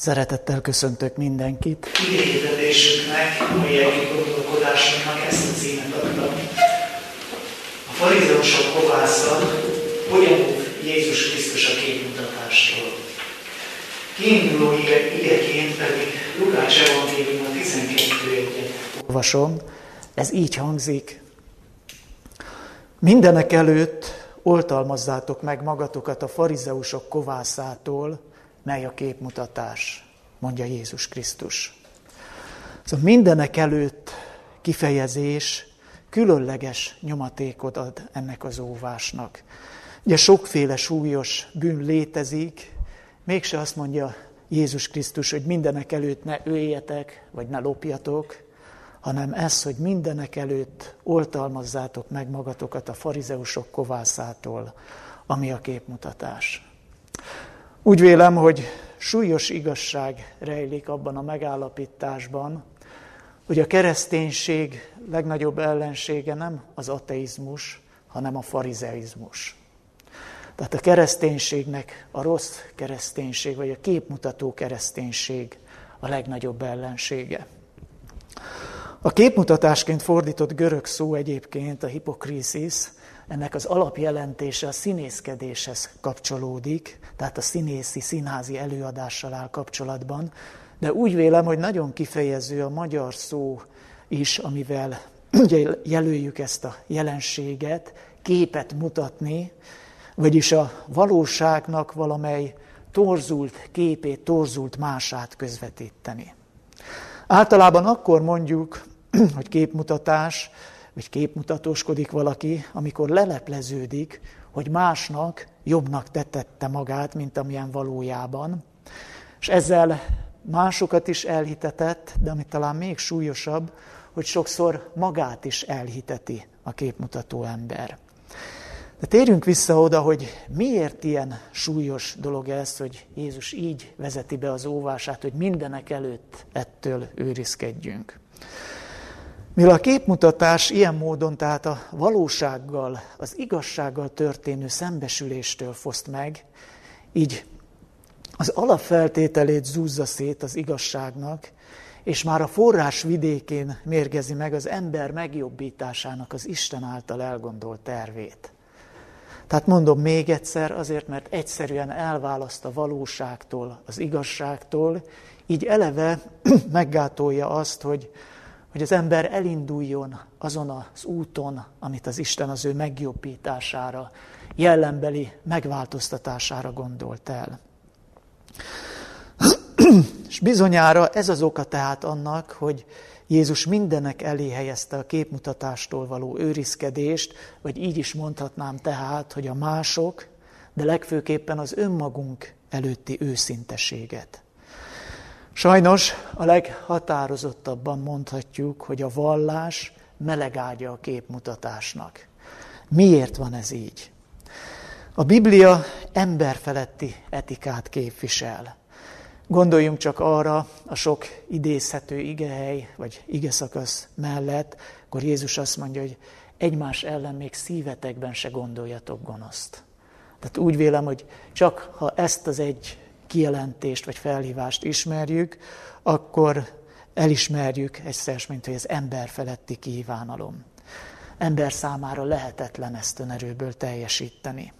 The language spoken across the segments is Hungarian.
Szeretettel köszöntök mindenkit. Idéhirdetésünknek, mai egyik gondolkodásunknak ezt a címet adtam. A farizeusok kovásza hogyan Jézus Krisztus a képmutatásról. Kiinduló ige, igeként pedig Lukács Evangélium a 12 egyet. Olvasom, ez így hangzik. Mindenek előtt oltalmazzátok meg magatokat a farizeusok kovászától, mely a képmutatás, mondja Jézus Krisztus. Szóval mindenek előtt kifejezés különleges nyomatékot ad ennek az óvásnak. Ugye sokféle súlyos bűn létezik, mégse azt mondja Jézus Krisztus, hogy mindenek előtt ne öljetek, vagy ne lopjatok, hanem ez, hogy mindenek előtt oltalmazzátok meg magatokat a farizeusok kovászától, ami a képmutatás. Úgy vélem, hogy súlyos igazság rejlik abban a megállapításban, hogy a kereszténység legnagyobb ellensége nem az ateizmus, hanem a farizeizmus. Tehát a kereszténységnek a rossz kereszténység, vagy a képmutató kereszténység a legnagyobb ellensége. A képmutatásként fordított görög szó egyébként a hipokrízis, ennek az alapjelentése a színészkedéshez kapcsolódik, tehát a színészi, színházi előadással áll kapcsolatban, de úgy vélem, hogy nagyon kifejező a magyar szó is, amivel ugye jelöljük ezt a jelenséget, képet mutatni, vagyis a valóságnak valamely torzult képét, torzult mását közvetíteni. Általában akkor mondjuk, hogy képmutatás, vagy képmutatóskodik valaki, amikor lelepleződik, hogy másnak jobbnak tetette magát, mint amilyen valójában, és ezzel másokat is elhitetett, de ami talán még súlyosabb, hogy sokszor magát is elhiteti a képmutató ember. De térjünk vissza oda, hogy miért ilyen súlyos dolog ez, hogy Jézus így vezeti be az óvását, hogy mindenek előtt ettől őrizkedjünk. Mivel a képmutatás ilyen módon, tehát a valósággal, az igazsággal történő szembesüléstől foszt meg, így az alapfeltételét zúzza szét az igazságnak, és már a forrás vidékén mérgezi meg az ember megjobbításának az Isten által elgondolt tervét. Tehát mondom még egyszer, azért, mert egyszerűen elválaszt a valóságtól, az igazságtól, így eleve meggátolja azt, hogy hogy az ember elinduljon azon az úton, amit az Isten az ő megjobbítására, jellembeli megváltoztatására gondolt el. És bizonyára ez az oka tehát annak, hogy Jézus mindenek elé helyezte a képmutatástól való őrizkedést, vagy így is mondhatnám tehát, hogy a mások, de legfőképpen az önmagunk előtti őszinteséget. Sajnos a leghatározottabban mondhatjuk, hogy a vallás melegágya a képmutatásnak. Miért van ez így? A Biblia emberfeletti etikát képvisel. Gondoljunk csak arra a sok idézhető igehely, vagy igeszakasz mellett, akkor Jézus azt mondja, hogy egymás ellen még szívetekben se gondoljatok gonoszt. Tehát úgy vélem, hogy csak ha ezt az egy kijelentést vagy felhívást ismerjük, akkor elismerjük egyszer, mint hogy az ember feletti kívánalom. Ember számára lehetetlen ezt önerőből teljesíteni.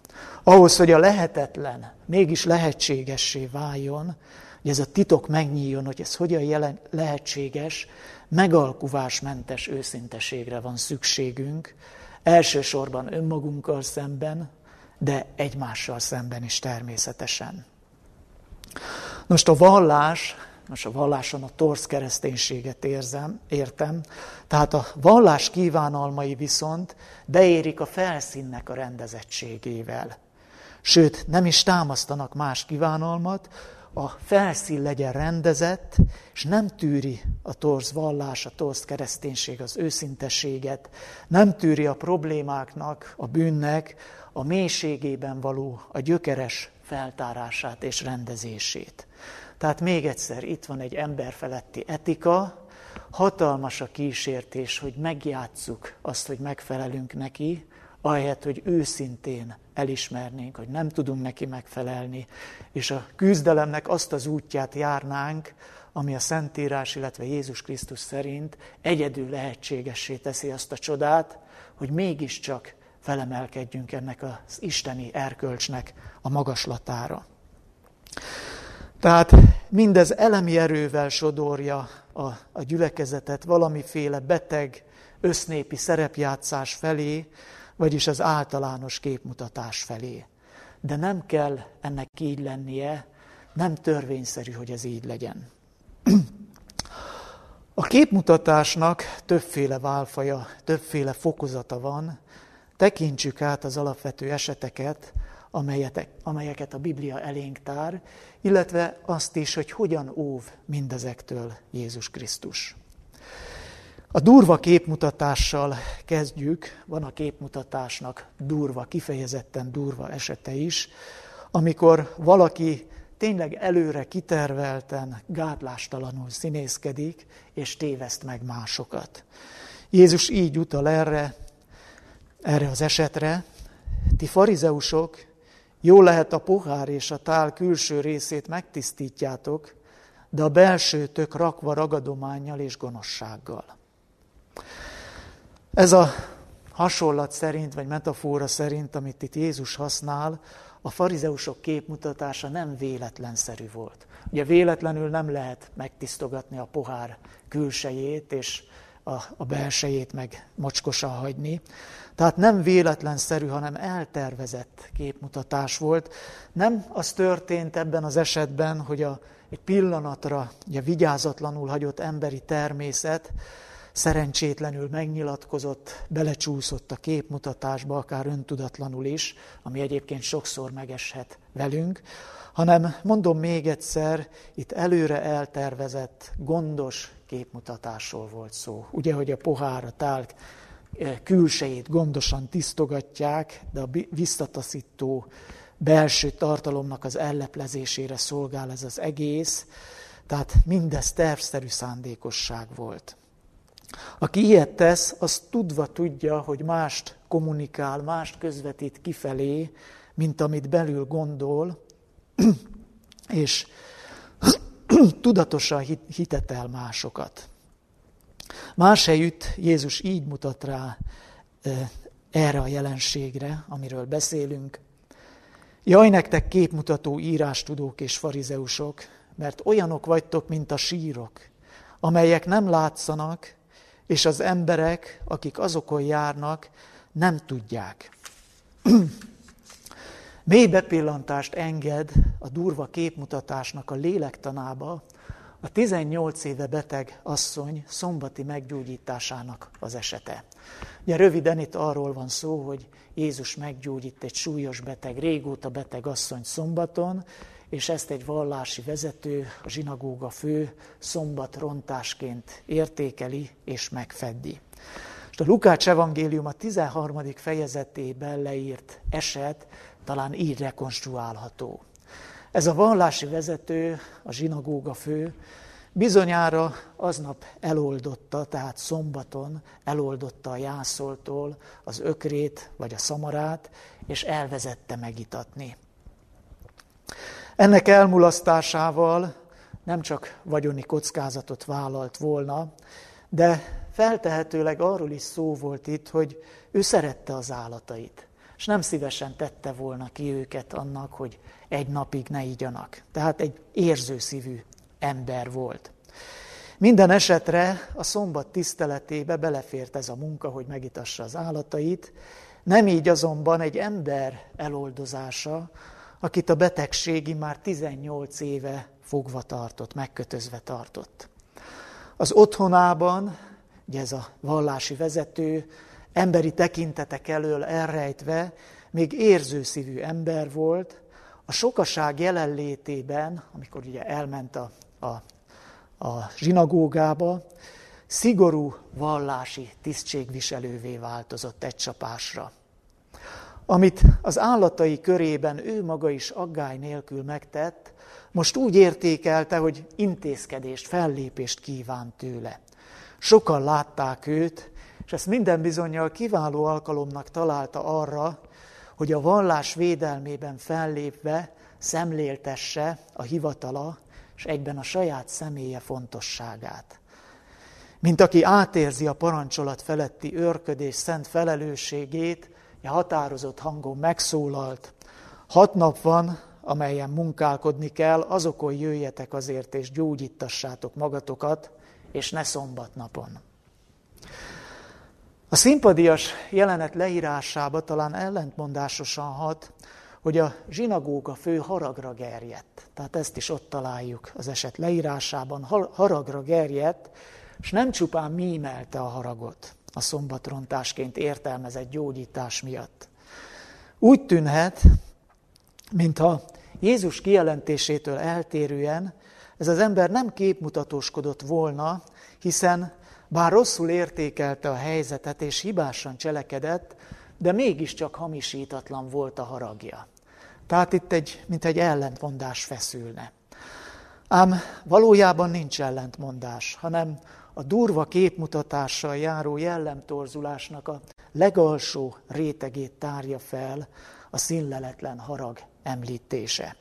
Ahhoz, hogy a lehetetlen mégis lehetségessé váljon, hogy ez a titok megnyíljon, hogy ez hogyan jelen, lehetséges, megalkuvásmentes őszinteségre van szükségünk, elsősorban önmagunkkal szemben, de egymással szemben is természetesen. Most a vallás, most a valláson a torsz kereszténységet érzem, értem, tehát a vallás kívánalmai viszont beérik a felszínnek a rendezettségével. Sőt, nem is támasztanak más kívánalmat, a felszín legyen rendezett, és nem tűri a torz vallás, a torz kereszténység az őszintességet, nem tűri a problémáknak, a bűnnek a mélységében való, a gyökeres feltárását és rendezését. Tehát még egyszer, itt van egy emberfeletti etika, hatalmas a kísértés, hogy megjátsszuk azt, hogy megfelelünk neki, ahelyett, hogy őszintén elismernénk, hogy nem tudunk neki megfelelni, és a küzdelemnek azt az útját járnánk, ami a Szentírás, illetve Jézus Krisztus szerint egyedül lehetségessé teszi azt a csodát, hogy mégiscsak felemelkedjünk ennek az isteni erkölcsnek a magaslatára. Tehát mindez elemi erővel sodorja a, a gyülekezetet valamiféle beteg, össznépi szerepjátszás felé, vagyis az általános képmutatás felé. De nem kell ennek így lennie, nem törvényszerű, hogy ez így legyen. A képmutatásnak többféle válfaja, többféle fokozata van. Tekintsük át az alapvető eseteket, amelyeket a Biblia elénk tár, illetve azt is, hogy hogyan óv mindezektől Jézus Krisztus. A durva képmutatással kezdjük, van a képmutatásnak durva, kifejezetten durva esete is, amikor valaki tényleg előre kitervelten, gátlástalanul színészkedik, és téveszt meg másokat. Jézus így utal erre, erre az esetre, ti farizeusok, jó lehet a pohár és a tál külső részét megtisztítjátok, de a belsőtök rakva ragadományjal és gonoszsággal. Ez a hasonlat szerint, vagy metafora szerint, amit itt Jézus használ, a farizeusok képmutatása nem véletlenszerű volt. Ugye véletlenül nem lehet megtisztogatni a pohár külsejét, és a, a belsejét meg mocskosan hagyni. Tehát nem véletlenszerű, hanem eltervezett képmutatás volt. Nem az történt ebben az esetben, hogy a, egy pillanatra ugye, vigyázatlanul hagyott emberi természet szerencsétlenül megnyilatkozott, belecsúszott a képmutatásba, akár öntudatlanul is, ami egyébként sokszor megeshet velünk, hanem mondom még egyszer, itt előre eltervezett, gondos képmutatásról volt szó. Ugye, hogy a pohár, a tálk külsejét gondosan tisztogatják, de a visszataszító belső tartalomnak az elleplezésére szolgál ez az egész, tehát mindez tervszerű szándékosság volt. Aki ilyet tesz, az tudva tudja, hogy mást kommunikál, mást közvetít kifelé, mint amit belül gondol, és tudatosan hitetel másokat. Más helyütt Jézus így mutat rá erre a jelenségre, amiről beszélünk. Jaj, nektek képmutató írástudók és farizeusok, mert olyanok vagytok, mint a sírok, amelyek nem látszanak, és az emberek, akik azokon járnak, nem tudják. Mély bepillantást enged a durva képmutatásnak a lélektanába a 18 éve beteg asszony szombati meggyógyításának az esete. Ugye röviden itt arról van szó, hogy Jézus meggyógyít egy súlyos beteg, régóta beteg asszony szombaton, és ezt egy vallási vezető, a zsinagóga fő szombat rontásként értékeli és megfeddi. A Lukács evangélium a 13. fejezetében leírt eset talán így rekonstruálható. Ez a vallási vezető, a zsinagóga fő, bizonyára aznap eloldotta, tehát szombaton eloldotta a jászoltól az ökrét vagy a szamarát, és elvezette megitatni. Ennek elmulasztásával nem csak vagyoni kockázatot vállalt volna, de feltehetőleg arról is szó volt itt, hogy ő szerette az állatait, és nem szívesen tette volna ki őket annak, hogy egy napig ne igyanak. Tehát egy érzőszívű ember volt. Minden esetre a szombat tiszteletébe belefért ez a munka, hogy megitassa az állatait, nem így azonban egy ember eloldozása, akit a betegségi már 18 éve fogva tartott, megkötözve tartott. Az otthonában, ugye ez a vallási vezető, emberi tekintetek elől elrejtve, még érzőszívű ember volt, a sokaság jelenlétében, amikor ugye elment a, a, a zsinagógába, szigorú vallási tisztségviselővé változott egy csapásra amit az állatai körében ő maga is aggály nélkül megtett, most úgy értékelte, hogy intézkedést, fellépést kíván tőle. Sokan látták őt, és ezt minden bizonyal kiváló alkalomnak találta arra, hogy a vallás védelmében fellépve szemléltesse a hivatala és egyben a saját személye fontosságát. Mint aki átérzi a parancsolat feletti őrködés szent felelősségét, a határozott hangon megszólalt, hat nap van, amelyen munkálkodni kell, azokon jöjjetek azért, és gyógyítassátok magatokat, és ne szombatnapon. A szimpadias jelenet leírásába talán ellentmondásosan hat, hogy a zsinagóga fő haragra gerjedt. Tehát ezt is ott találjuk az eset leírásában. Haragra gerjedt, és nem csupán mímelte a haragot a szombatrontásként értelmezett gyógyítás miatt. Úgy tűnhet, mintha Jézus kijelentésétől eltérően ez az ember nem képmutatóskodott volna, hiszen bár rosszul értékelte a helyzetet és hibásan cselekedett, de mégiscsak hamisítatlan volt a haragja. Tehát itt egy, mint egy ellentmondás feszülne. Ám valójában nincs ellentmondás, hanem a durva képmutatással járó jellemtorzulásnak a legalsó rétegét tárja fel a színleletlen harag említése.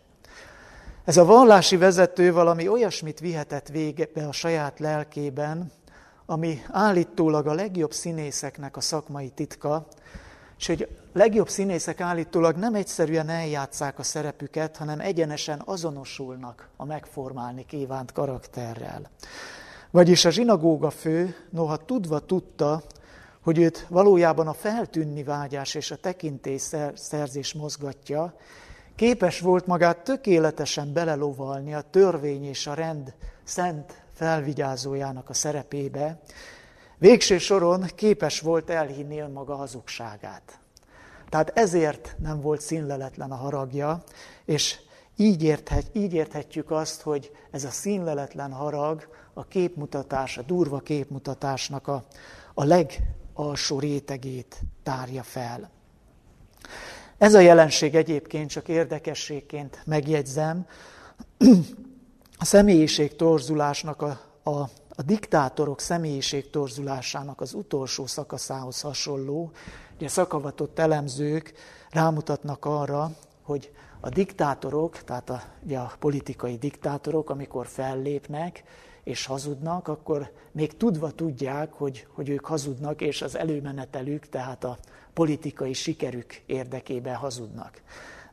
Ez a vallási vezető valami olyasmit vihetett végbe a saját lelkében, ami állítólag a legjobb színészeknek a szakmai titka, és hogy legjobb színészek állítólag nem egyszerűen eljátszák a szerepüket, hanem egyenesen azonosulnak a megformálni kívánt karakterrel. Vagyis a zsinagóga fő, noha tudva tudta, hogy őt valójában a feltűnni vágyás és a tekintély szerzés mozgatja, képes volt magát tökéletesen belelovalni a törvény és a rend szent felvigyázójának a szerepébe, végső soron képes volt elhinni önmaga hazugságát. Tehát ezért nem volt színleletlen a haragja, és így, érthet, így érthetjük azt, hogy ez a színleletlen harag a képmutatás, a durva képmutatásnak a, a legalsó rétegét tárja fel. Ez a jelenség egyébként csak érdekességként megjegyzem, a személyiség torzulásnak, a, a, a diktátorok személyiség torzulásának az utolsó szakaszához hasonló, ugye szakavatott elemzők rámutatnak arra, hogy a diktátorok, tehát a, ugye a politikai diktátorok, amikor fellépnek és hazudnak, akkor még tudva tudják, hogy, hogy ők hazudnak, és az előmenetelük, tehát a politikai sikerük érdekében hazudnak.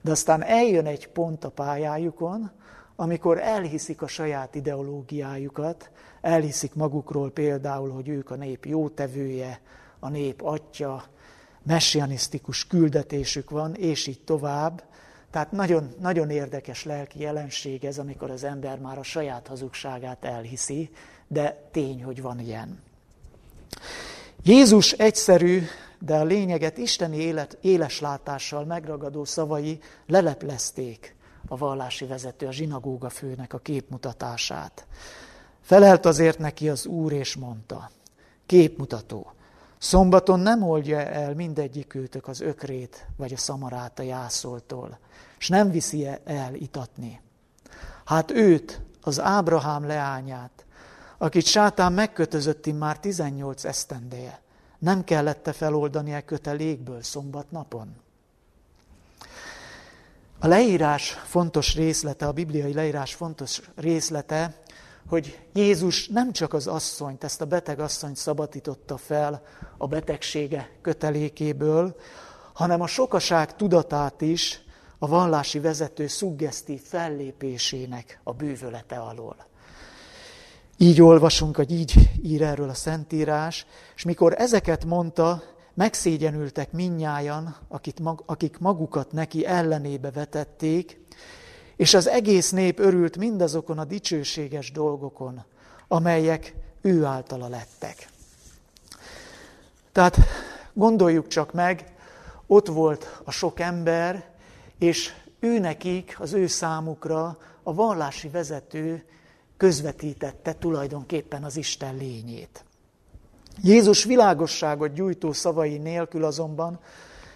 De aztán eljön egy pont a pályájukon, amikor elhiszik a saját ideológiájukat, elhiszik magukról például, hogy ők a nép jótevője, a nép atya, messianisztikus küldetésük van, és így tovább. Tehát nagyon, nagyon érdekes lelki jelenség ez, amikor az ember már a saját hazugságát elhiszi, de tény, hogy van ilyen. Jézus egyszerű, de a lényeget isteni élet, éleslátással megragadó szavai leleplezték a vallási vezető, a zsinagóga főnek a képmutatását. Felelt azért neki az Úr, és mondta, képmutató, szombaton nem oldja el mindegyik őtök az ökrét vagy a szamarát a jászoltól, és nem viszi el itatni. Hát őt, az Ábrahám leányát, akit sátán megkötözött már 18 esztendeje, nem kellette feloldani a kötelékből szombat napon? A leírás fontos részlete, a bibliai leírás fontos részlete, hogy Jézus nem csak az asszonyt, ezt a beteg asszonyt szabadította fel a betegsége kötelékéből, hanem a sokaság tudatát is a vallási vezető szuggesztív fellépésének a bűvölete alól. Így olvasunk, hogy így ír erről a Szentírás, és mikor ezeket mondta, megszégyenültek minnyájan, akik, magukat neki ellenébe vetették, és az egész nép örült mindazokon a dicsőséges dolgokon, amelyek ő általa lettek. Tehát gondoljuk csak meg, ott volt a sok ember, és ő nekik, az ő számukra a vallási vezető közvetítette tulajdonképpen az Isten lényét. Jézus világosságot gyújtó szavai nélkül azonban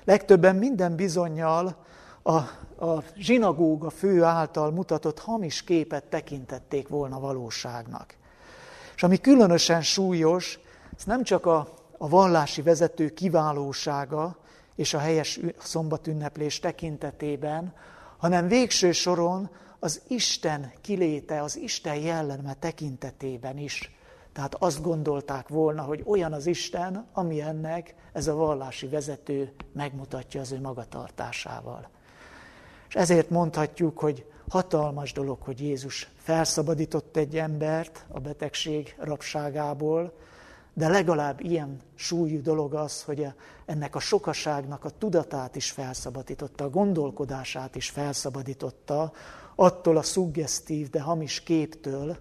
legtöbben minden bizonyal a, a zsinagóga fő által mutatott hamis képet tekintették volna valóságnak. És ami különösen súlyos, ez nem csak a, a vallási vezető kiválósága és a helyes szombatünneplés tekintetében, hanem végső soron az Isten kiléte, az Isten jelleme tekintetében is. Tehát azt gondolták volna, hogy olyan az Isten, ami ennek ez a vallási vezető megmutatja az ő magatartásával. És ezért mondhatjuk, hogy hatalmas dolog, hogy Jézus felszabadított egy embert a betegség rabságából, de legalább ilyen súlyú dolog az, hogy ennek a sokaságnak a tudatát is felszabadította, a gondolkodását is felszabadította attól a szuggesztív, de hamis képtől,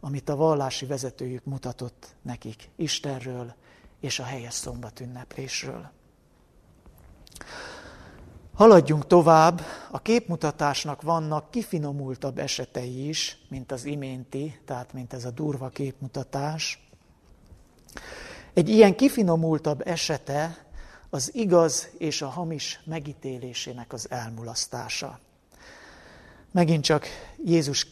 amit a vallási vezetőjük mutatott nekik Istenről és a helyes szombatünneplésről. Haladjunk tovább, a képmutatásnak vannak kifinomultabb esetei is, mint az iménti, tehát mint ez a durva képmutatás. Egy ilyen kifinomultabb esete az igaz és a hamis megítélésének az elmulasztása. Megint csak Jézus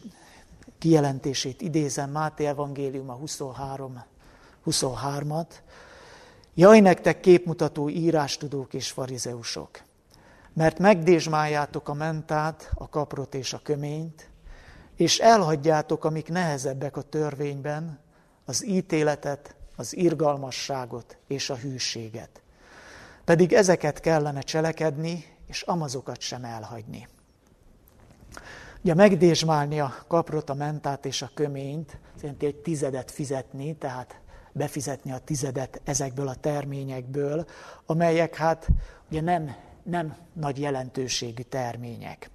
kijelentését idézem, Máté Evangélium a 23, 23-at. Jaj nektek képmutató írástudók és farizeusok, mert megdésmáljátok a mentát, a kaprot és a köményt, és elhagyjátok, amik nehezebbek a törvényben, az ítéletet, az irgalmasságot és a hűséget. Pedig ezeket kellene cselekedni, és amazokat sem elhagyni. Ugye megdésmálni a kaprot, a mentát és a köményt, az jelenti, hogy tizedet fizetni, tehát befizetni a tizedet ezekből a terményekből, amelyek hát ugye nem, nem nagy jelentőségű termények.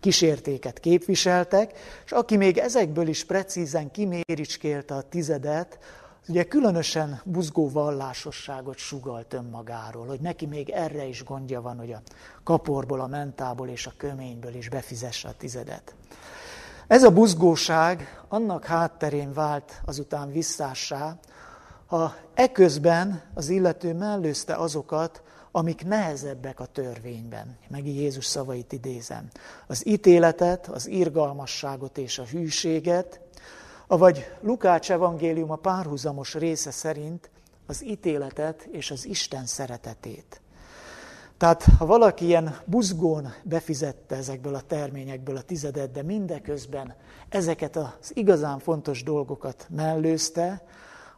Kísértéket képviseltek, és aki még ezekből is precízen kiméricskélte a tizedet, ugye különösen buzgó vallásosságot sugalt önmagáról, hogy neki még erre is gondja van, hogy a kaporból, a mentából és a köményből is befizesse a tizedet. Ez a buzgóság annak hátterén vált azután visszássá, ha eközben az illető mellőzte azokat, amik nehezebbek a törvényben. Megint Jézus szavait idézem. Az ítéletet, az irgalmasságot és a hűséget, avagy Lukács evangélium a párhuzamos része szerint az ítéletet és az Isten szeretetét. Tehát ha valaki ilyen buzgón befizette ezekből a terményekből a tizedet, de mindeközben ezeket az igazán fontos dolgokat mellőzte,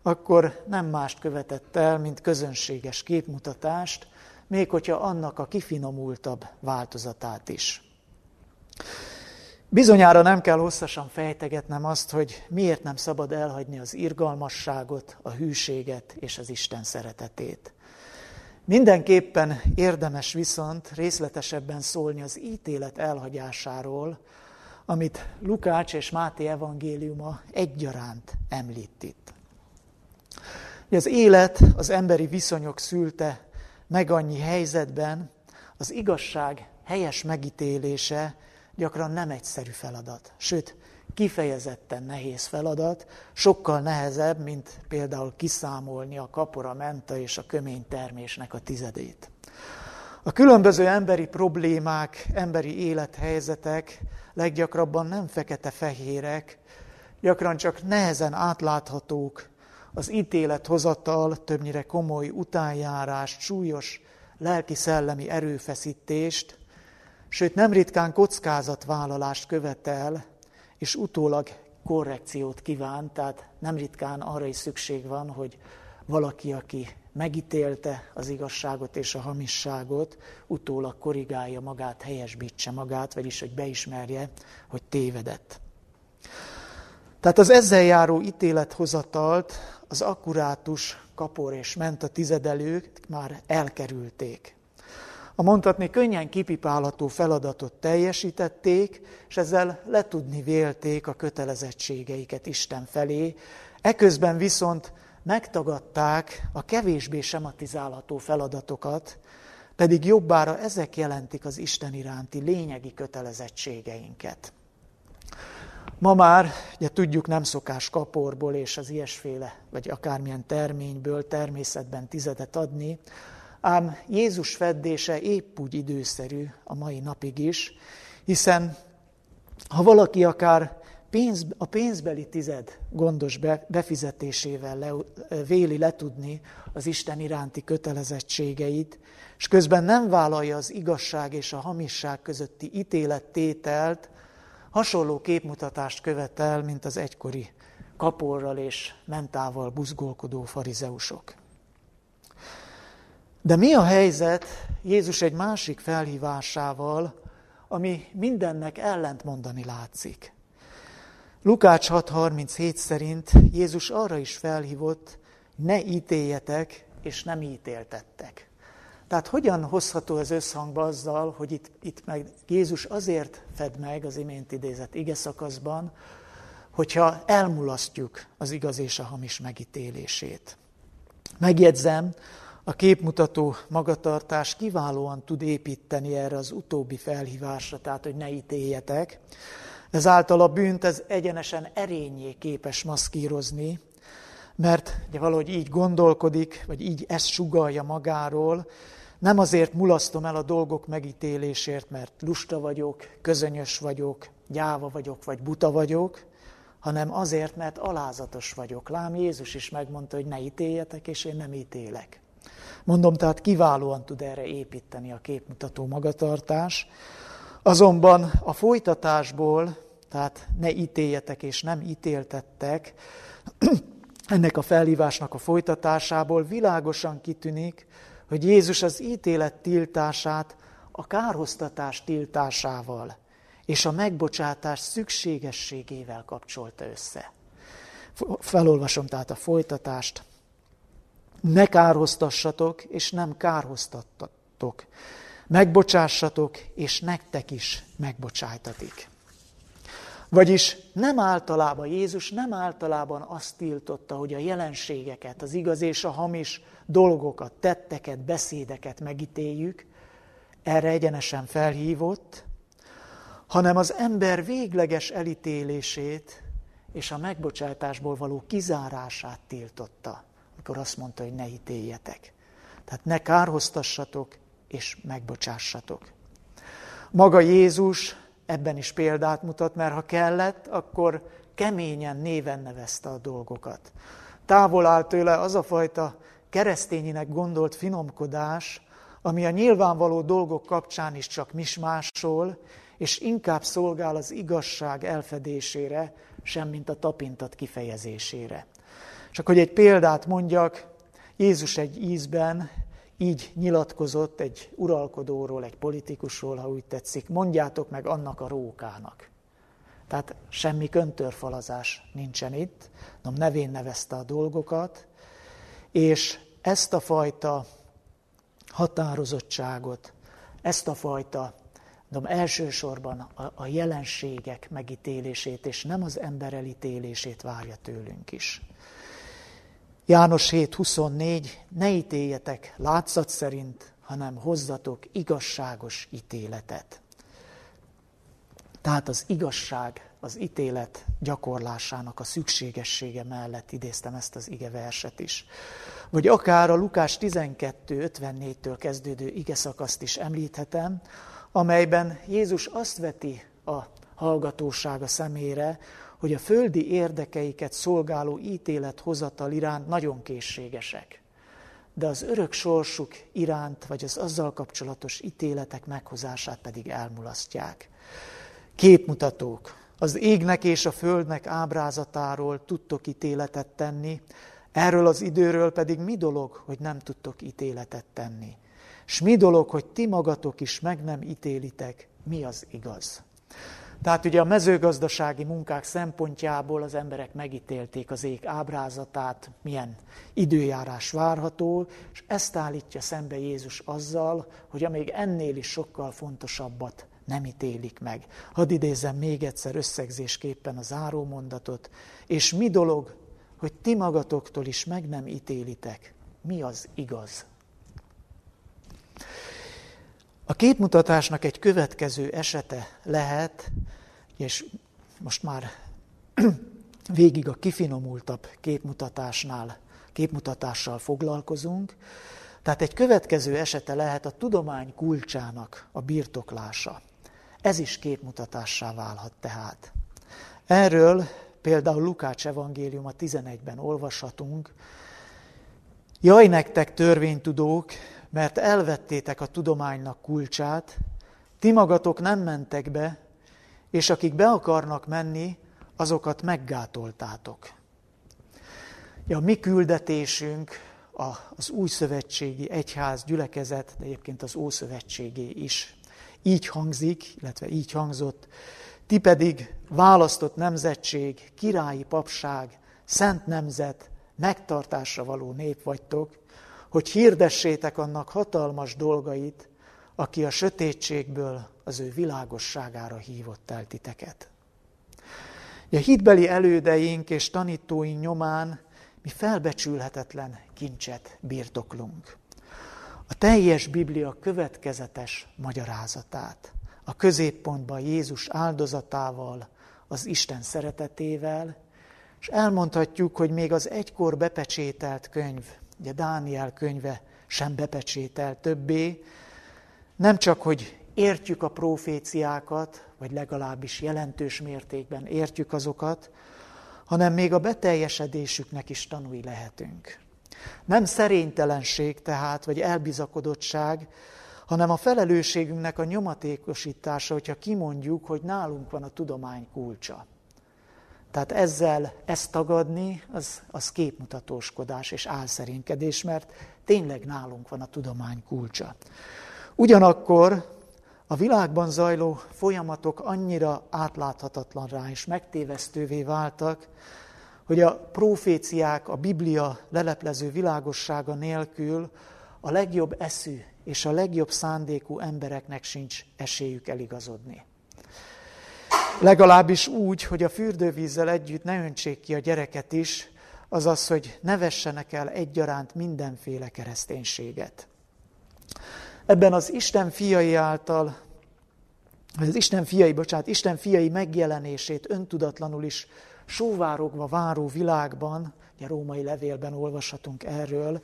akkor nem mást követett el, mint közönséges képmutatást, még hogyha annak a kifinomultabb változatát is. Bizonyára nem kell hosszasan fejtegetnem azt, hogy miért nem szabad elhagyni az irgalmasságot, a hűséget és az Isten szeretetét. Mindenképpen érdemes viszont részletesebben szólni az ítélet elhagyásáról, amit Lukács és Máté evangéliuma egyaránt említ itt. Az élet az emberi viszonyok szülte meg annyi helyzetben, az igazság helyes megítélése gyakran nem egyszerű feladat. Sőt, kifejezetten nehéz feladat, sokkal nehezebb, mint például kiszámolni a kapora, menta és a kömény termésnek a tizedét. A különböző emberi problémák, emberi élethelyzetek leggyakrabban nem fekete-fehérek, gyakran csak nehezen átláthatók, az ítélethozatal többnyire komoly utánjárást, súlyos lelki-szellemi erőfeszítést, sőt nem ritkán kockázatvállalást követel, és utólag korrekciót kíván, tehát nem ritkán arra is szükség van, hogy valaki, aki megítélte az igazságot és a hamisságot, utólag korrigálja magát, helyesbítse magát, vagyis hogy beismerje, hogy tévedett. Tehát az ezzel járó ítélethozatalt az akkurátus kapor és ment a tizedelők már elkerülték. A mondhatni könnyen kipipálható feladatot teljesítették, és ezzel letudni vélték a kötelezettségeiket Isten felé, eközben viszont megtagadták a kevésbé sematizálható feladatokat, pedig jobbára ezek jelentik az Isten iránti lényegi kötelezettségeinket. Ma már, ugye tudjuk, nem szokás kaporból és az ilyesféle, vagy akármilyen terményből természetben tizedet adni, ám Jézus feddése épp úgy időszerű a mai napig is, hiszen ha valaki akár pénz, a pénzbeli tized gondos be, befizetésével le, véli letudni az Isten iránti kötelezettségeit, és közben nem vállalja az igazság és a hamisság közötti ítélettételt, hasonló képmutatást követel, mint az egykori kaporral és mentával buzgolkodó farizeusok. De mi a helyzet Jézus egy másik felhívásával, ami mindennek ellent mondani látszik? Lukács 6.37 szerint Jézus arra is felhívott, ne ítéljetek, és nem ítéltettek. Tehát hogyan hozható ez összhangba azzal, hogy itt, itt meg Jézus azért fed meg az imént idézett ige szakaszban, hogyha elmulasztjuk az igaz és a hamis megítélését. Megjegyzem, a képmutató magatartás kiválóan tud építeni erre az utóbbi felhívásra, tehát hogy ne ítéljetek. Ezáltal a bűnt ez egyenesen erényé képes maszkírozni, mert ugye valahogy így gondolkodik, vagy így ezt sugalja magáról, nem azért mulasztom el a dolgok megítélésért, mert lusta vagyok, közönyös vagyok, gyáva vagyok, vagy buta vagyok, hanem azért, mert alázatos vagyok. Lám Jézus is megmondta, hogy ne ítéljetek, és én nem ítélek. Mondom, tehát kiválóan tud erre építeni a képmutató magatartás. Azonban a folytatásból, tehát ne ítéljetek és nem ítéltettek, ennek a felhívásnak a folytatásából világosan kitűnik, hogy Jézus az ítélet tiltását a kárhoztatás tiltásával és a megbocsátás szükségességével kapcsolta össze. Felolvasom tehát a folytatást. Ne kárhoztassatok, és nem kárhoztattatok. Megbocsássatok, és nektek is megbocsájtatik. Vagyis nem általában, Jézus nem általában azt tiltotta, hogy a jelenségeket, az igaz és a hamis dolgokat, tetteket, beszédeket megítéljük, erre egyenesen felhívott, hanem az ember végleges elítélését és a megbocsátásból való kizárását tiltotta, amikor azt mondta, hogy ne ítéljetek. Tehát ne kárhoztassatok és megbocsássatok. Maga Jézus ebben is példát mutat, mert ha kellett, akkor keményen néven nevezte a dolgokat. Távol áll tőle az a fajta keresztényinek gondolt finomkodás, ami a nyilvánvaló dolgok kapcsán is csak mismásol, és inkább szolgál az igazság elfedésére, semmint a tapintat kifejezésére. Csak hogy egy példát mondjak, Jézus egy ízben így nyilatkozott egy uralkodóról, egy politikusról, ha úgy tetszik, mondjátok meg annak a rókának. Tehát semmi köntörfalazás nincsen itt, nem nevén nevezte a dolgokat, és ezt a fajta határozottságot, ezt a fajta, mondom, elsősorban a, a jelenségek megítélését, és nem az ember elítélését várja tőlünk is. János 7.24, ne ítéljetek látszat szerint, hanem hozzatok igazságos ítéletet. Tehát az igazság, az ítélet gyakorlásának a szükségessége mellett idéztem ezt az ige verset is. Vagy akár a Lukás 12.54-től kezdődő ige szakaszt is említhetem, amelyben Jézus azt veti a hallgatósága szemére, hogy a földi érdekeiket szolgáló ítélethozatal iránt nagyon készségesek, de az örök sorsuk iránt, vagy az azzal kapcsolatos ítéletek meghozását pedig elmulasztják. Képmutatók, az égnek és a földnek ábrázatáról tudtok ítéletet tenni, erről az időről pedig mi dolog, hogy nem tudtok ítéletet tenni? S mi dolog, hogy ti magatok is meg nem ítélitek, mi az igaz? Tehát ugye a mezőgazdasági munkák szempontjából az emberek megítélték az ég ábrázatát, milyen időjárás várható, és ezt állítja szembe Jézus azzal, hogy amíg ennél is sokkal fontosabbat nem ítélik meg. Hadd idézem még egyszer összegzésképpen a zárómondatot, és mi dolog, hogy ti magatoktól is meg nem ítélitek, mi az igaz. A képmutatásnak egy következő esete lehet, és most már végig a kifinomultabb képmutatásnál, képmutatással foglalkozunk, tehát egy következő esete lehet a tudomány kulcsának a birtoklása. Ez is képmutatássá válhat tehát. Erről például Lukács evangélium a 11-ben olvashatunk. Jaj nektek törvénytudók, mert elvettétek a tudománynak kulcsát, ti magatok nem mentek be, és akik be akarnak menni, azokat meggátoltátok. Ja, mi küldetésünk az új szövetségi egyház gyülekezet, de egyébként az ószövetségé is. Így hangzik, illetve így hangzott, ti pedig választott nemzetség, királyi papság, szent nemzet, megtartásra való nép vagytok, hogy hirdessétek annak hatalmas dolgait, aki a sötétségből az ő világosságára hívott el titeket. A hitbeli elődeink és tanítóink nyomán mi felbecsülhetetlen kincset birtoklunk. A teljes Biblia következetes magyarázatát, a középpontban Jézus áldozatával, az Isten szeretetével, és elmondhatjuk, hogy még az egykor bepecsételt könyv, ugye Dániel könyve sem bepecsételt többé, nem csak, hogy értjük a proféciákat, vagy legalábbis jelentős mértékben értjük azokat, hanem még a beteljesedésüknek is tanúi lehetünk. Nem szerénytelenség tehát, vagy elbizakodottság, hanem a felelősségünknek a nyomatékosítása, hogyha kimondjuk, hogy nálunk van a tudomány kulcsa. Tehát ezzel ezt tagadni, az, az képmutatóskodás és álszerénykedés, mert tényleg nálunk van a tudomány kulcsa. Ugyanakkor a világban zajló folyamatok annyira átláthatatlanrá és megtévesztővé váltak, hogy a proféciák, a Biblia leleplező világossága nélkül a legjobb eszű és a legjobb szándékú embereknek sincs esélyük eligazodni. Legalábbis úgy, hogy a fürdővízzel együtt ne öntsék ki a gyereket is, azaz, hogy ne vessenek el egyaránt mindenféle kereszténységet. Ebben az Isten fiai által, az Isten fiai, bocsánat, Isten fiai megjelenését öntudatlanul is sóvárogva váró világban, a római levélben olvashatunk erről,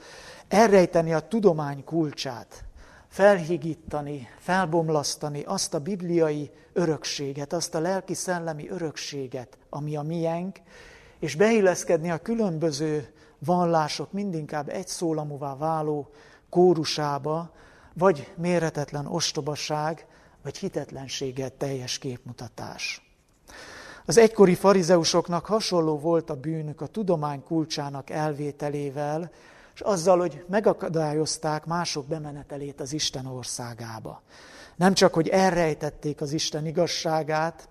elrejteni a tudomány kulcsát, felhigítani, felbomlasztani azt a bibliai örökséget, azt a lelki-szellemi örökséget, ami a miénk, és beilleszkedni a különböző vallások mindinkább egy szólamúvá váló kórusába, vagy méretetlen ostobaság, vagy hitetlenséget teljes képmutatás. Az egykori farizeusoknak hasonló volt a bűnük a tudomány kulcsának elvételével, és azzal, hogy megakadályozták mások bemenetelét az Isten országába. Nem csak, hogy elrejtették az Isten igazságát,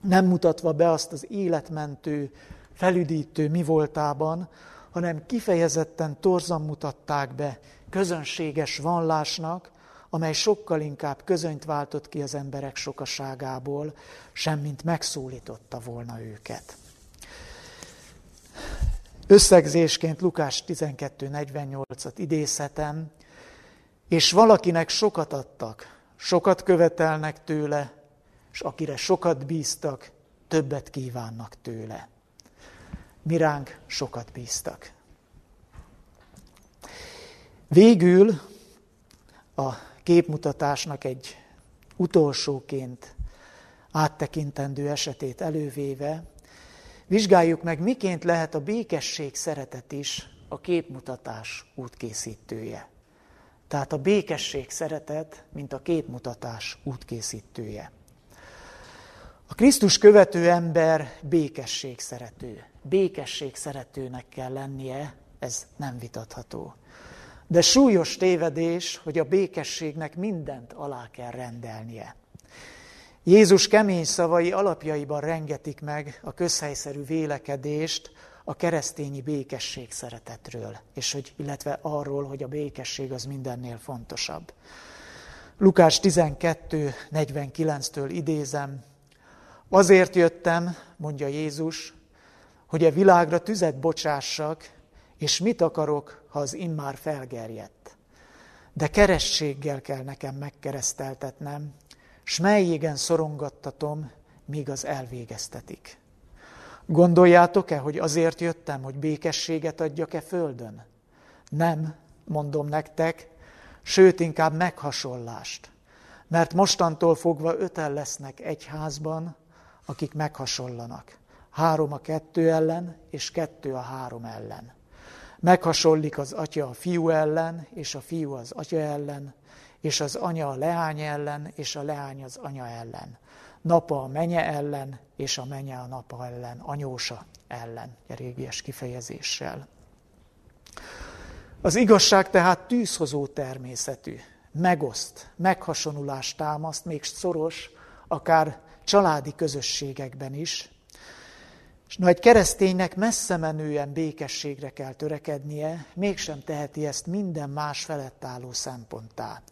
nem mutatva be azt az életmentő, felüdítő mi voltában, hanem kifejezetten torzan mutatták be közönséges vallásnak, amely sokkal inkább közönyt váltott ki az emberek sokaságából, semmint megszólította volna őket. Összegzésként Lukás 12.48-at idézhetem, és valakinek sokat adtak, sokat követelnek tőle, és akire sokat bíztak, többet kívánnak tőle. Miránk sokat bíztak. Végül a képmutatásnak egy utolsóként áttekintendő esetét elővéve, vizsgáljuk meg, miként lehet a békesség szeretet is a képmutatás útkészítője. Tehát a békesség szeretet, mint a képmutatás útkészítője. A Krisztus követő ember békesség szerető. Békesség szeretőnek kell lennie, ez nem vitatható. De súlyos tévedés, hogy a békességnek mindent alá kell rendelnie. Jézus kemény szavai alapjaiban rengetik meg a közhelyszerű vélekedést a keresztényi békesség szeretetről, és hogy, illetve arról, hogy a békesség az mindennél fontosabb. Lukás 12, 49-től idézem, azért jöttem, mondja Jézus, hogy a világra tüzet bocsássak, és mit akarok, ha az immár felgerjedt? De kerességgel kell nekem megkereszteltetnem, s melyégen szorongattatom, míg az elvégeztetik. Gondoljátok-e, hogy azért jöttem, hogy békességet adjak-e földön? Nem, mondom nektek, sőt inkább meghasonlást. Mert mostantól fogva öten lesznek egy házban, akik meghasonlanak. három a kettő ellen, és kettő a három ellen. Meghasonlik az atya a fiú ellen, és a fiú az atya ellen, és az anya a leány ellen, és a leány az anya ellen. Napa a menye ellen, és a menye a napa ellen, anyósa ellen, a régies kifejezéssel. Az igazság tehát tűzhozó természetű, megoszt, meghasonulást támaszt, még szoros, akár családi közösségekben is. És na, egy kereszténynek messze menően békességre kell törekednie, mégsem teheti ezt minden más felett álló szemponttá.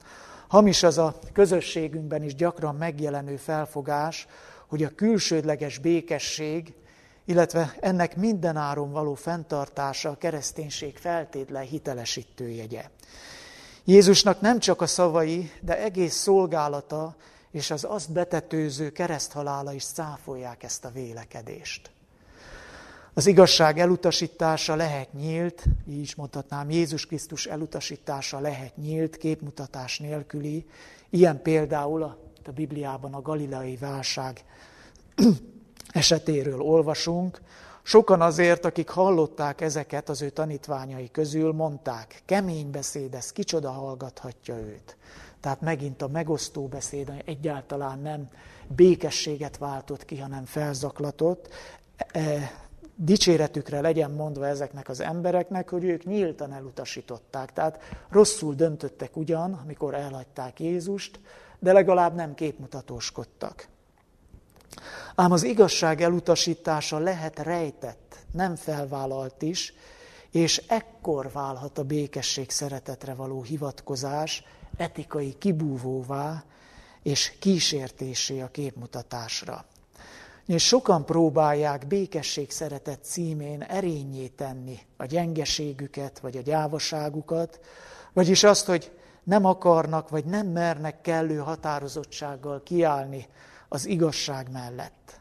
Hamis az a közösségünkben is gyakran megjelenő felfogás, hogy a külsődleges békesség, illetve ennek mindenáron való fenntartása a kereszténység feltétlen hitelesítő jegye. Jézusnak nem csak a szavai, de egész szolgálata és az azt betetőző kereszthalála is száfolják ezt a vélekedést. Az igazság elutasítása lehet nyílt, így is mondhatnám, Jézus Krisztus elutasítása lehet nyílt, képmutatás nélküli. Ilyen például a, a Bibliában a galileai válság esetéről olvasunk. Sokan azért, akik hallották ezeket az ő tanítványai közül, mondták, kemény beszéd, ez kicsoda hallgathatja őt. Tehát megint a megosztó beszéd egyáltalán nem békességet váltott ki, hanem felzaklatott. Dicséretükre legyen mondva ezeknek az embereknek, hogy ők nyíltan elutasították. Tehát rosszul döntöttek ugyan, amikor elhagyták Jézust, de legalább nem képmutatóskodtak. Ám az igazság elutasítása lehet rejtett, nem felvállalt is, és ekkor válhat a békesség szeretetre való hivatkozás etikai kibúvóvá és kísértésé a képmutatásra. És sokan próbálják békesség szeretet címén erényé tenni a gyengeségüket, vagy a gyávaságukat, vagyis azt, hogy nem akarnak, vagy nem mernek kellő határozottsággal kiállni az igazság mellett.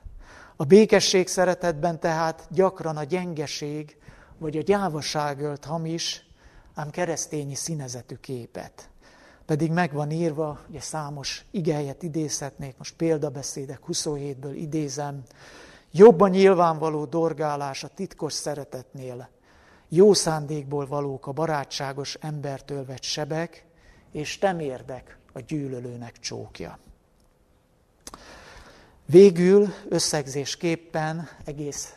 A békesség szeretetben tehát gyakran a gyengeség, vagy a gyávaság ölt hamis, ám keresztényi színezetű képet pedig meg van írva, ugye számos igelyet idézhetnék, most példabeszédek 27-ből idézem, jobban nyilvánvaló dorgálás a titkos szeretetnél, jó szándékból valók a barátságos embertől vett sebek, és temérdek a gyűlölőnek csókja. Végül összegzésképpen, egész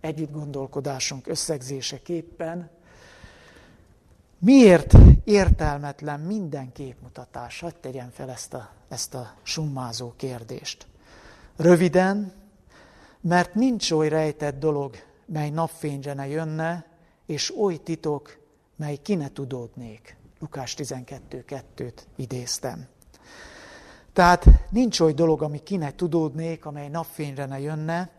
együttgondolkodásunk összegzéseképpen Miért értelmetlen minden képmutatás? Hadd tegyen fel ezt a, ezt a summázó kérdést. Röviden, mert nincs oly rejtett dolog, mely napfényre ne jönne, és oly titok, mely ki ne tudódnék. Lukás 12.2-t idéztem. Tehát nincs oly dolog, ami ki ne tudódnék, amely napfényre ne jönne,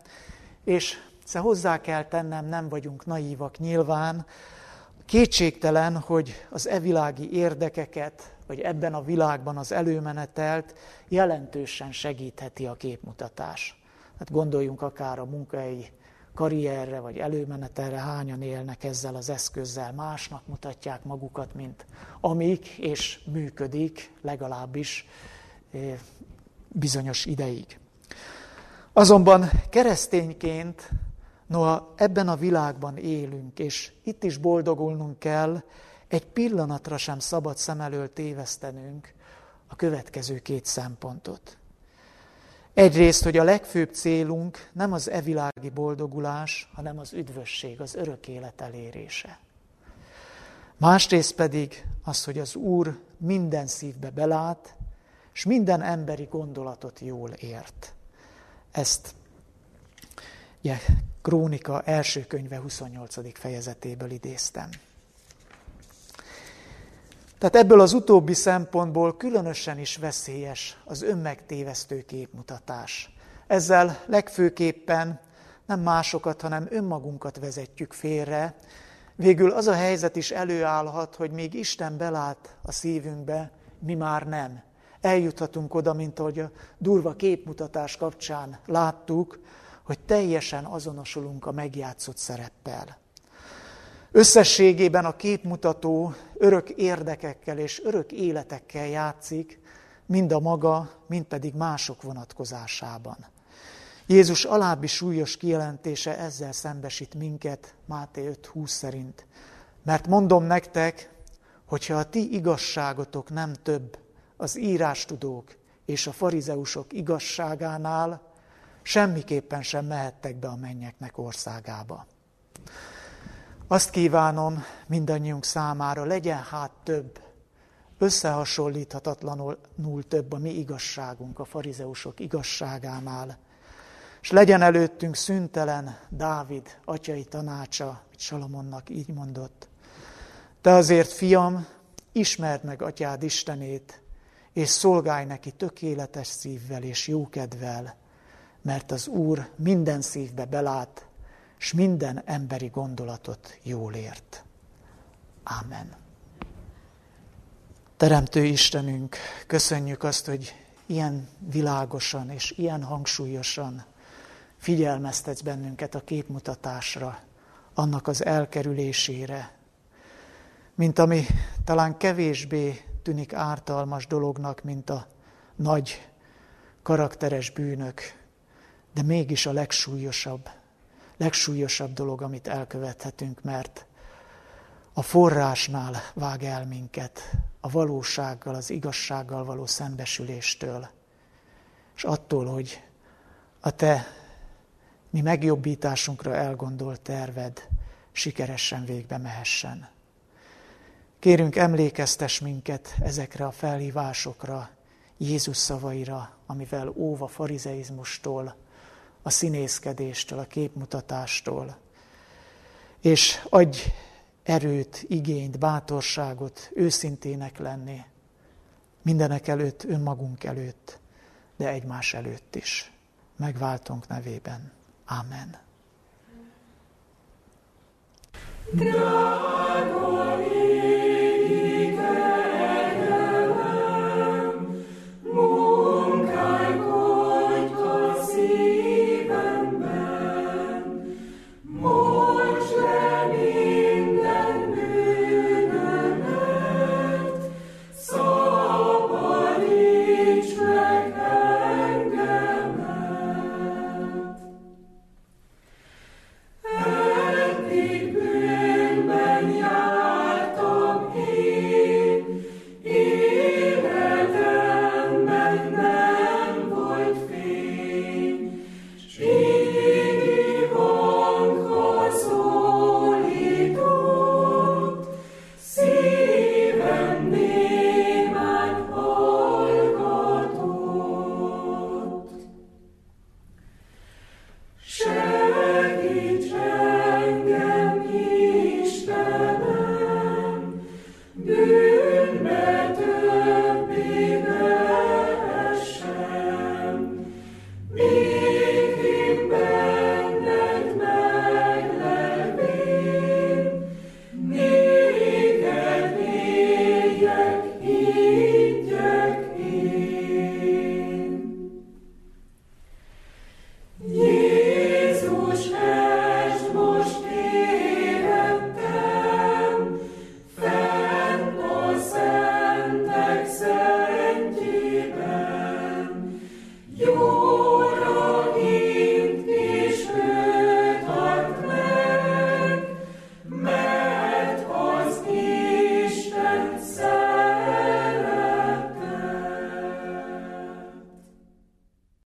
és hozzá kell tennem, nem vagyunk naívak nyilván, Kétségtelen, hogy az evilági érdekeket, vagy ebben a világban az előmenetelt jelentősen segítheti a képmutatás. Hát gondoljunk akár a munkai karrierre, vagy előmenetelre, hányan élnek ezzel az eszközzel, másnak mutatják magukat, mint amik, és működik legalábbis eh, bizonyos ideig. Azonban keresztényként Noha ebben a világban élünk, és itt is boldogulnunk kell, egy pillanatra sem szabad szem elől tévesztenünk a következő két szempontot. Egyrészt, hogy a legfőbb célunk nem az evilági boldogulás, hanem az üdvösség, az örök élet elérése. Másrészt pedig az, hogy az Úr minden szívbe belát, és minden emberi gondolatot jól ért. Ezt ugye, Krónika első könyve 28. fejezetéből idéztem. Tehát ebből az utóbbi szempontból különösen is veszélyes az önmegtévesztő képmutatás. Ezzel legfőképpen nem másokat, hanem önmagunkat vezetjük félre. Végül az a helyzet is előállhat, hogy még Isten belát a szívünkbe, mi már nem. Eljuthatunk oda, mint ahogy a durva képmutatás kapcsán láttuk, hogy teljesen azonosulunk a megjátszott szereppel. Összességében a képmutató örök érdekekkel és örök életekkel játszik, mind a maga, mind pedig mások vonatkozásában. Jézus alábbi súlyos kijelentése ezzel szembesít minket Máté 5.20 szerint. Mert mondom nektek, hogyha a ti igazságotok nem több az írástudók és a farizeusok igazságánál, semmiképpen sem mehettek be a mennyeknek országába. Azt kívánom mindannyiunk számára, legyen hát több, összehasonlíthatatlanul több a mi igazságunk a farizeusok igazságánál, és legyen előttünk szüntelen Dávid atyai tanácsa, amit Salomonnak így mondott. Te azért, fiam, ismerd meg atyád Istenét, és szolgálj neki tökéletes szívvel és jókedvel, mert az Úr minden szívbe belát, és minden emberi gondolatot jól ért. Ámen. Teremtő Istenünk, köszönjük azt, hogy ilyen világosan és ilyen hangsúlyosan figyelmeztetsz bennünket a képmutatásra, annak az elkerülésére, mint ami talán kevésbé tűnik ártalmas dolognak, mint a nagy karakteres bűnök, de mégis a legsúlyosabb, legsúlyosabb dolog, amit elkövethetünk, mert a forrásnál vág el minket, a valósággal, az igazsággal való szembesüléstől, és attól, hogy a te mi megjobbításunkra elgondolt terved sikeresen végbe mehessen. Kérünk, emlékeztes minket ezekre a felhívásokra, Jézus szavaira, amivel óv a farizeizmustól, a színészkedéstől, a képmutatástól, és adj erőt, igényt, bátorságot, őszintének lenni, mindenek előtt, önmagunk előtt, de egymás előtt is. Megváltunk nevében. Amen. Gra